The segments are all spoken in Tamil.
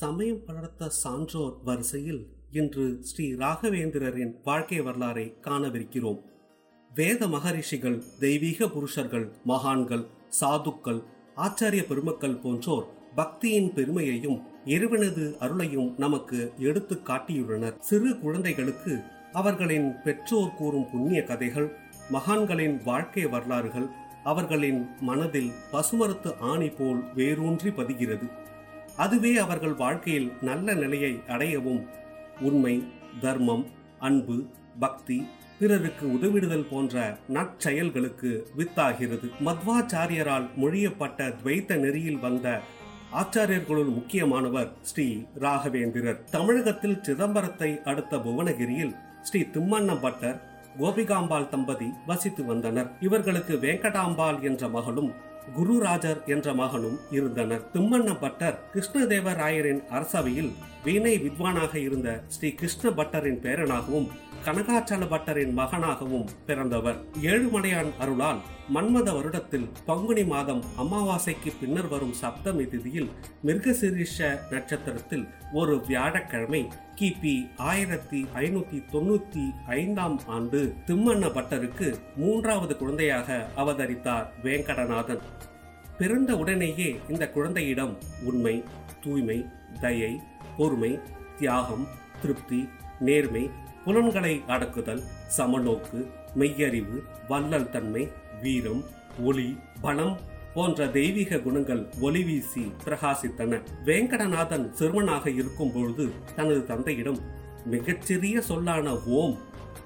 சமயம் வளர்த்த சான்றோர் வரிசையில் இன்று ஸ்ரீ ராகவேந்திரரின் வாழ்க்கை வரலாறை காணவிருக்கிறோம். வேத மகரிஷிகள் தெய்வீக புருஷர்கள் மகான்கள் சாதுக்கள் ஆச்சாரிய பெருமக்கள் போன்றோர் பக்தியின் பெருமையையும் இறைவனது அருளையும் நமக்கு எடுத்து காட்டியுள்ளனர். சிறு குழந்தைகளுக்கு அவர்களின் பெற்றோர் கூறும் புண்ணிய கதைகள் மகான்களின் வாழ்க்கை வரலாறுகள் அவர்களின் மனதில் பசுமரத்து ஆணி போல் வேரூன்றி பதிகிறது. அதுவே அவர்கள் வாழ்க்கையில் நல்ல நிலையை அடையவும். உண்மை தர்மம் அன்பு பக்தி பிறருக்கு உதவிடுதல் போன்ற நற்செயல்களுக்கு வித்தாகிறது. மத்வாச்சாரியரால் மொழியப்பட்ட துவைத்த நெறியில் வந்த ஆச்சாரியர்களுள் முக்கியமானவர் ஸ்ரீ ராகவேந்திரர். தமிழகத்தில் சிதம்பரத்தை அடுத்த புவனகிரியில் ஸ்ரீ திம்மண்ணம்பட்டர் கோபிகாம்பாள் தம்பதி வசித்து வந்தனர். இவர்களுக்கு வெங்கடாம்பாள் என்ற மகளும் குருராஜர் என்ற மகனும் இருந்தனர். திம்மண்ண பட்டர் கிருஷ்ணதேவராயரின் அரசவையில் வீணை வித்வானாக இருந்த ஸ்ரீ கிருஷ்ண பட்டரின் பேரனாகவும் கனகாச்சல பட்டரின் மகனாகவும் பிறந்தவர். ஏழுமலையான் அருளால் மன்மத வருடத்தில் பங்குனி மாதம் அமாவாசைக்கு பின்னர் வரும் சப்தமி திதியில் மிருகசிரீஷ நட்சத்திரத்தில் ஒரு வியாழக்கிழமை கிபி ஆயிரத்தி ஐநூத்தி தொண்ணூத்தி ஐந்தாம் ஆண்டு திம்மண்ண பட்டருக்கு மூன்றாவது குழந்தையாக அவதரித்தார் வேங்கடநாதன். பிறந்த உடனேயே இந்த குழந்தையிடம் உண்மை தூய்மை தயை பொறுமை தியாகம் திருப்தி நேர்மை புலன்களை அடக்குதல் சமநோக்கு மெய்யறிவு வல்லல் தன்மை வீரம் ஒளி பலம் போன்ற தெய்வீக குணங்கள் ஒளி வீசி பிரகாசித்தன. வேங்கடநாதன் சிறுவனாக இருக்கும் பொழுது தனது தந்தையிடம் மிகச்சிறிய சொல்லான ஓம்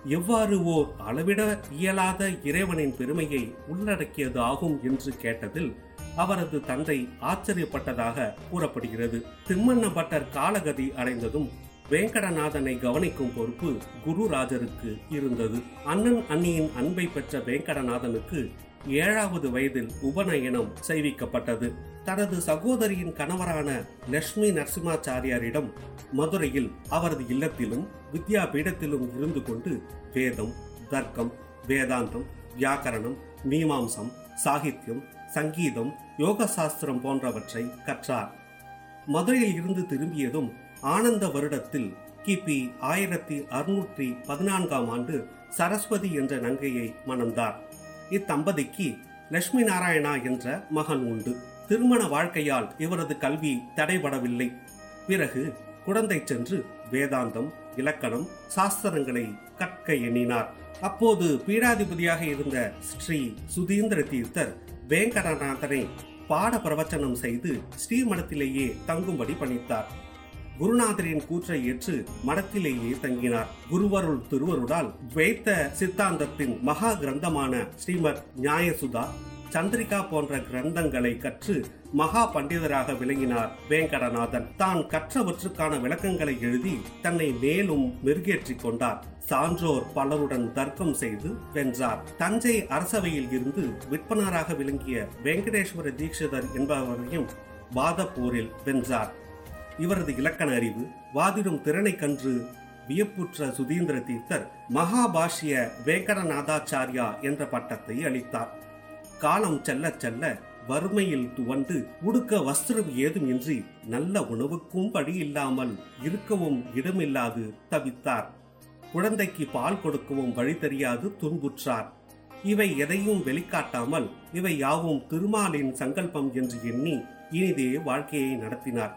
எவ்வாறு ஓர் அளவிட இயலாத இறைவனின் பெருமையை உள்ளடக்கியது ஆகும் என்று கேட்டதில் அவரது தந்தை ஆச்சரியப்பட்டதாக கூறப்படுகிறது. திம்மண்ண பட்டர் காலகதி அடைந்ததும் வேங்கடநாதனை கவனிக்கும் பொறுப்பு குருராஜருக்கு இருந்தது. அண்ணன் அண்ணியின் அன்பை பெற்ற வேங்கடநாதனுக்கு ஏழாவது வயதில் உபநயனம் செய்விக்கப்பட்டது. தனது சகோதரியின் கணவரான லட்சுமி நரசிம்மாச்சாரியாரிடம் மதுரையில் அவரது இல்லத்திலும் வித்யாபீடத்திலும் இருந்து கொண்டு வேதம் தர்க்கம் வேதாந்தம் வியாக்கரணம் மீமாம்சம் சாகித்யம் சங்கீதம் யோக சாஸ்திரம் போன்றவற்றை கற்றார். மதுரையில் இருந்து திரும்பியதும் ஆனந்த வருடத்தில் கிபி ஆயிரத்தி அறுநூற்றி பதினான்காம் ஆண்டு சரஸ்வதி என்ற நங்கையை மணந்தார். இத்தம்பதிக்கு லட்சுமி நாராயணா என்ற மகன் உண்டு. திருமண வாழ்க்கையால் இவரது கல்வி தடைபடவில்லை. பிறகு குழந்தை சென்று வேதாந்தம் இலக்கணம் சாஸ்திரங்களை கற்க எண்ணினார். அப்போது பீடாதிபதியாக இருந்த ஸ்ரீ சுதீந்திர தீர்த்தர் வேங்கடநாதனை பாட பிரவச்சனம் செய்து ஸ்ரீமடத்திலேயே தங்கும்படி பணித்தார். குருநாதரின் கூற்றை ஏற்று மடத்திலேயே தங்கினார். குருவருள் திருவருடால் துவைத்த சித்தாந்தத்தின் மகா கிரந்தமான ஸ்ரீமத் நியாயசுதா சந்திரிகா போன்ற கிரந்தங்களை கற்று மகா பண்டிதராக விளங்கினார் வேங்கடநாதன். தான் கற்றவற்றுக்கான விளக்கங்களை எழுதி தன்னை மேலும் மெருகேற்றிக் கொண்டார். சான்றோர் பலருடன் தர்க்கம் செய்து வென்றார். தஞ்சை அரசவையில் இருந்து விற்பனராக விளங்கிய வெங்கடேஸ்வர தீட்சிதர் என்பவரையும் வாதப்போரில் வென்றார். இவரது இலக்கண அறிவு வாதிடும் திறனை கன்று வியப்புற்ற சுதீந்திர தீர்த்தர் மகாபாஷ்ய வேங்கடநாதாச்சாரியா என்ற பட்டத்தை அளித்தார். காலம் செல்ல செல்ல வறுமையில் துவண்டு உடுக்க வஸ்திரம் ஏதும் இன்றி நல்ல உணவுக்கும் வழி இல்லாமல் இருக்கவும் இடமில்லாது தவித்தார். குழந்தைக்கு பால் கொடுக்கவும் வழி தெரியாது துன்புற்றார். இவை எதையும் வெளிக்காட்டாமல் இவை யாவும் திருமாலின் சங்கல்பம் என்று எண்ணி இனிதே வாழ்க்கையை நடத்தினார்.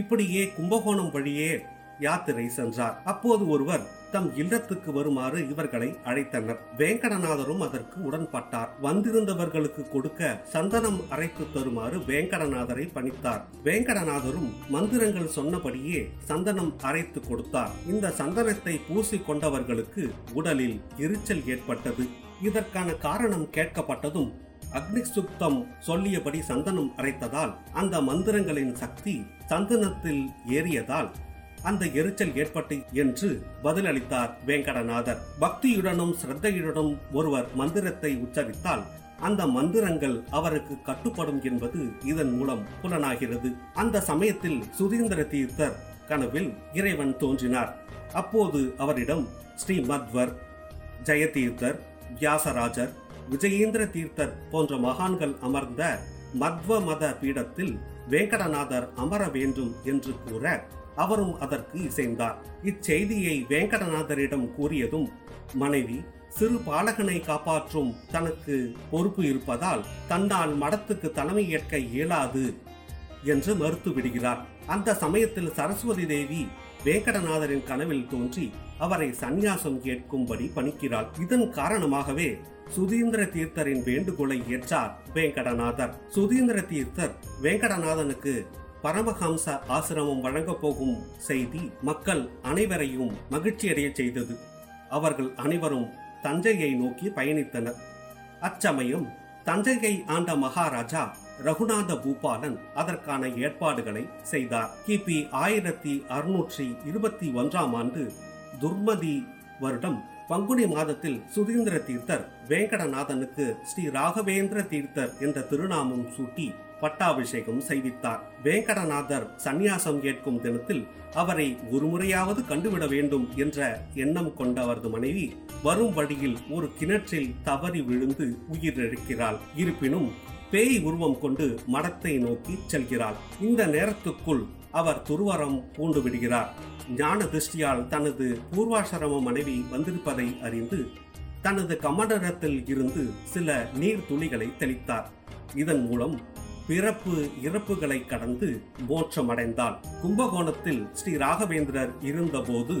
இப்படியே கும்பகோணம் வழியே யாத்திரை சென்றார். அப்போது ஒருவர் தம் இல்லத்துக்கு வருமாறு இவர்களை அழைத்தனர். வேங்கடநாதரும் அதற்கு உடன்பட்டார். வந்திருந்தவர்களுக்கு கொடுக்க சந்தனம் அரைத்து தருமாறு வேங்கடநாதரை பணித்தார். வேங்கடநாதரும் மந்திரங்கள் சொன்னபடியே சந்தனம் அரைத்து கொடுத்தார். இந்த சந்தனத்தை பூசி கொண்டவர்களுக்கு உடலில் எரிச்சல் ஏற்பட்டது. இதற்கான காரணம் கேட்கப்பட்டதும் அக்னி சுத்தம் சொல்லியபடி சந்தனம் அரைத்ததால் அந்த மந்திரங்களின் சக்தி சந்தனத்தில் ஏறியதால் அந்த எரிச்சல் ஏற்பட்டு என்று பதிலளித்தார் வேங்கடநாதர். பக்தியுடனும் சிரத்தையுடனும் ஒருவர் மந்திரத்தை உச்சரித்தால் அந்த மந்திரங்கள் அவருக்கு கட்டுப்படும் என்பது இதன் மூலம் புலனாகிறது. அந்த சமயத்தில் சுதீந்திர தீர்த்தர் கனவில் இறைவன் தோன்றினார். அப்போது அவரிடம் ஸ்ரீ மத்வர் ஜெயதீர்த்தர் வியாசராஜர் விஜயேந்திர தீர்த்தர் போன்ற மகான்கள் அமர்ந்த மத்வ மத பீடத்தில் வேங்கடநாதர் அமர வேண்டும் என்று கூற அவரும் அதற்கு இசைந்தார். இச்செய்தியை வேங்கடநாதரிடம் கூறியதும் மனைவி சிறு பாலகனை காப்பாற்றும் தனக்கு பொறுப்பு இருப்பதால் தன்னால் மடத்துக்கு தலைமை ஏற்க இயலாது என்று மறுத்து விடுகிறார். அந்த சமயத்தில் சரஸ்வதி தேவி வேங்கடநாதரின் கனவில் தோன்றி அவரை சந்நியாசம் கேட்கும்படி பணிக்கிறாள். இதன் காரணமாகவே சுதீந்திர தீர்த்தரின் வேண்டுகோளை ஏற்றார் வேங்கடநாதர். சுதீந்திர தீர்த்தர் வேங்கடநாதனுக்கு பரமஹம்ச ஆசிரமம் வழங்கப் போகும் செய்தி மக்கள் அனைவரையும் மகிழ்ச்சியடைய செய்தது. அவர்கள் அனைவரும் தஞ்சையை நோக்கி பயணித்தனர். அச்சமயம் தஞ்சையை ஆண்ட மகாராஜா ரகுநாத பூபாலன் அதற்கான ஏற்பாடுகளை செய்தார். கிபி ஆயிரத்தி அறுநூற்றி இருபத்தி ஒன்றாம் ஆண்டு துர்மதி வருடம் பங்குனி மாதத்தில் சுதீந்திர தீர்த்தர் வேங்கடநாதனுக்கு ஸ்ரீ ராகவேந்திர தீர்த்தர் என்ற திருநாமம் சூட்டி பட்டாபிஷேகம் செய்வித்தார். வேங்கடநாதர் சந்நியாசம் கேட்கும் தினத்தில் அவரை ஒருமுறையாவது கண்டுவிட வேண்டும் என்ற எண்ணம் கொண்ட அவரது மனைவி வரும் வழியில் ஒரு கிணற்றில் தவறி விழுந்து உயிரிழக்கிறாள். இருப்பினும் பேய் உருவம் கொண்டு மடத்தை நோக்கி செல்கிறாள். இந்த நேரத்துக்குள் அவர் துருவரம் பூண்டு விடுகிறார். ஞான திருஷ்டியால் தனது பூர்வாசிரம மனைவி வந்திருப்பதை அறிந்து தனது கமண்டரத்தில் இருந்து சில நீர் துளிகளை தெளித்தார். இதன் மூலம் பிறப்பு இறப்புகளை கடந்து மோட்சமடைந்தாள் கும்பகோணத்தில் ஸ்ரீ ராகவேந்திரர் இருந்தபோது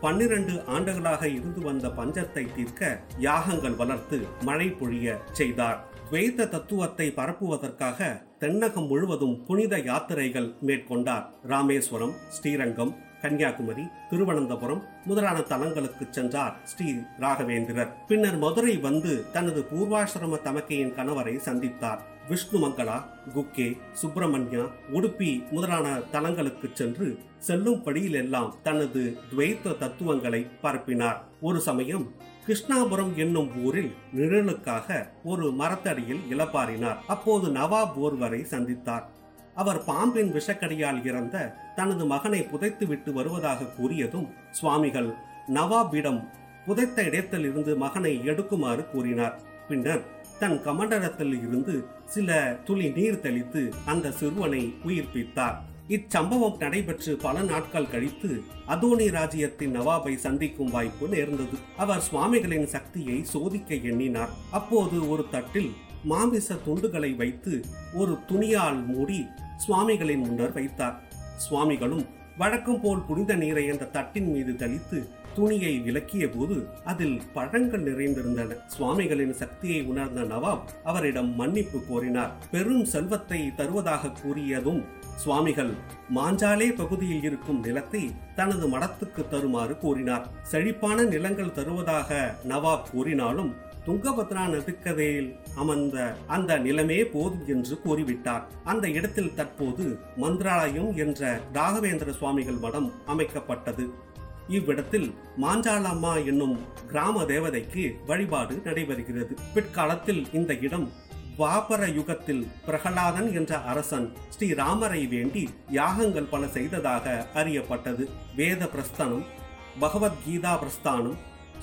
பன்னிரண்டு ஆண்டுகளாக இருந்து வந்த பஞ்சத்தை தீர்க்க யாகங்கள் வளர்த்து மழை பொழிய செய்தார். துவைத்த தத்துவத்தை பரப்புவதற்காக தென்னகம் முழுவதும் புனித யாத்திரைகள் மேற்கொண்டார். ராமேஸ்வரம் ஸ்ரீரங்கம் கன்னியாகுமரி திருவனந்தபுரம் முதலான தலங்களுக்கு சென்றார் ஸ்ரீ ராகவேந்திரர். பின்னர் மதுரை வந்து தனது பூர்வாசிரம தமக்கையின் கணவரை சந்தித்தார். விஷ்ணுமங்களா குக்கே சுப்பிரமணியா உடுப்பி முதலான தலங்களுக்கு சென்று செல்லும் படியிலெல்லாம் தனது துவைத்த தத்துவங்களை பரப்பினார். ஒரு சமயம் கிருஷ்ணாபுரம் என்னும் ஊரில் நிழலுக்காக ஒரு மரத்தடியில் இளப்பாரினார் அப்போது நவாப் ஒருவரை சந்தித்தார். அவர் பாம்பின் விஷக்கடியால் இறந்த தனது மகனை புதைத்து விட்டு வருவதாக கூறியதும் சுவாமிகள் நவாபிடம் புதைத்த இடத்தில் இருந்து மகனை எடுக்குமாறு கூறினார். பின்னர் தன் கமண்டலத்தில் இருந்து சில துளி நீர் தெளித்து அந்த சிறுவனை உயிர்ப்பித்தார். இச்சம்பவம் நடைபெற்று பல நாட்கள் கழித்து அதோனி ராஜ்யத்தின் நவாபை சந்திக்கும் வாய்ப்பு நேர்ந்தது. அவர் சுவாமிகளின் சக்தியை சோதிக்க எண்ணினார். அப்போது ஒரு தட்டில் மாமிச துண்டுகளை வைத்து ஒரு துணியால் மூடி சுவாமிகளின் முன்னர் வைத்தார். சுவாமிகளும் வழக்கம் போல் புனித நீரை அந்த தட்டின் மீது தெளித்து துணியை விலக்கிய போது அதில் பழங்கள் நிறைந்திருந்தன. சுவாமிகளின் சக்தியை உணர்ந்த நவாப் அவரிடம் மன்னிப்பு கோரினார். பெரும் செல்வத்தை தருவதாக கூறியதும் சுவாமிகள் மாஞ்சாலே பகுதியில் இருக்கும் நிலத்தை தனது மடத்துக்கு தருமாறு கூறினார் செழிப்பான நிலங்கள் தருவதாக நவாப் கூறினாலும் துங்கபத்ரா நதிக்கரையில் அமர்ந்த அந்த நிலமே போதும் என்று கூறிவிட்டார். அந்த இடத்தில் தற்போது மந்திராலயம் என்ற ராகவேந்திர சுவாமிகள் மடம் அமைக்கப்பட்டது. இவ்விடத்தில் மாஞ்சாலம்மா என்னும் கிராம தேவதைக்கு வழிபாடு நடைபெறுகிறது. பிற்காலத்தில் இந்த இடம் துவாபர யுகத்தில் பிரகலாதன் என்ற அரசன் ஸ்ரீராமரை வேண்டி யாகங்கள் பல செய்ததாக அறியப்பட்டது. வேத பிரஸ்தானம் பகவத்கீதா பிரஸ்தானம்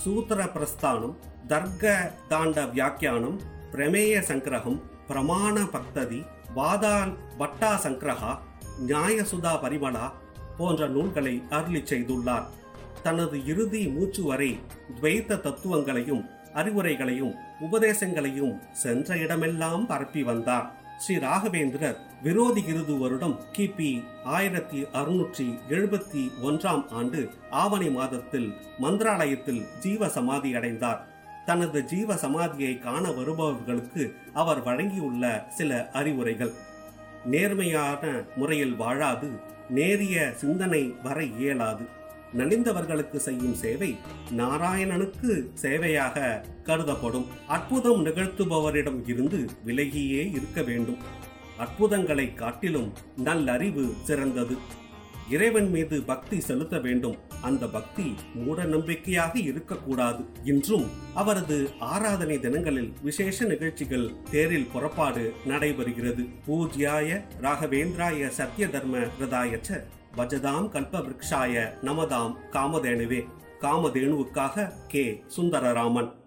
சூத்திர பிரஸ்தானம் தர்க்க தாண்ட வியாக்கியானம் பிரமேய சங்கிரகம் பிரமாண பக்ததி வாதால் பட்டா சங்கிரகா நியாயசுதா பரிமளா போன்ற நூல்களை அருளி செய்துள்ளார். தனது இறுதி மூச்சு வரை துவைத்த தத்துவங்களையும் அறிவுரைகளையும் உபதேசங்களையும் சென்ற இடமெல்லாம் பரப்பி வந்தார். ஸ்ரீ ராகவேந்திரர் விரோதி கிருது வருடம் கிபி ஆயிரத்தி அறுநூற்றி எழுபத்தி ஒன்றாம் ஆண்டு ஆவணி மாதத்தில் மந்திராலயத்தில் ஜீவ சமாதி அடைந்தார். தனது ஜீவ சமாதியை காண வருபவர்களுக்கு அவர் வழங்கியுள்ள சில அறிவுரைகள். நேர்மையான முறையில் வாழாது நேரிய சிந்தனை வர இயலாது. நலிந்தவர்களுக்கு செய்யும் சேவை நாராயணனுக்கு சேவையாக கருதப்படும். அற்புதம் நிகழ்த்துபவரிடம் இருந்து விலகியே இருக்க வேண்டும். அற்புதங்களை காட்டிலும் நல்லறிவு சிறந்தது. இறைவன் மீது பக்தி செலுத்த வேண்டும். அந்த பக்தி மூட நம்பிக்கையாக இருக்கக்கூடாது இன்றும் அவரது ஆராதனை தினங்களில் விசேஷ நிகழ்ச்சிகள் தேரில் புறப்பாடு நடைபெறுகிறது. பூஜ்யாய ராகவேந்திராய சத்ய தர்ம ரதாயச்ச பஜதாம் கல்ப விரக்ஷாய நமதாம் காமதேனுவே. காமதேனுவுக்காக கே. சுந்தரராமன்.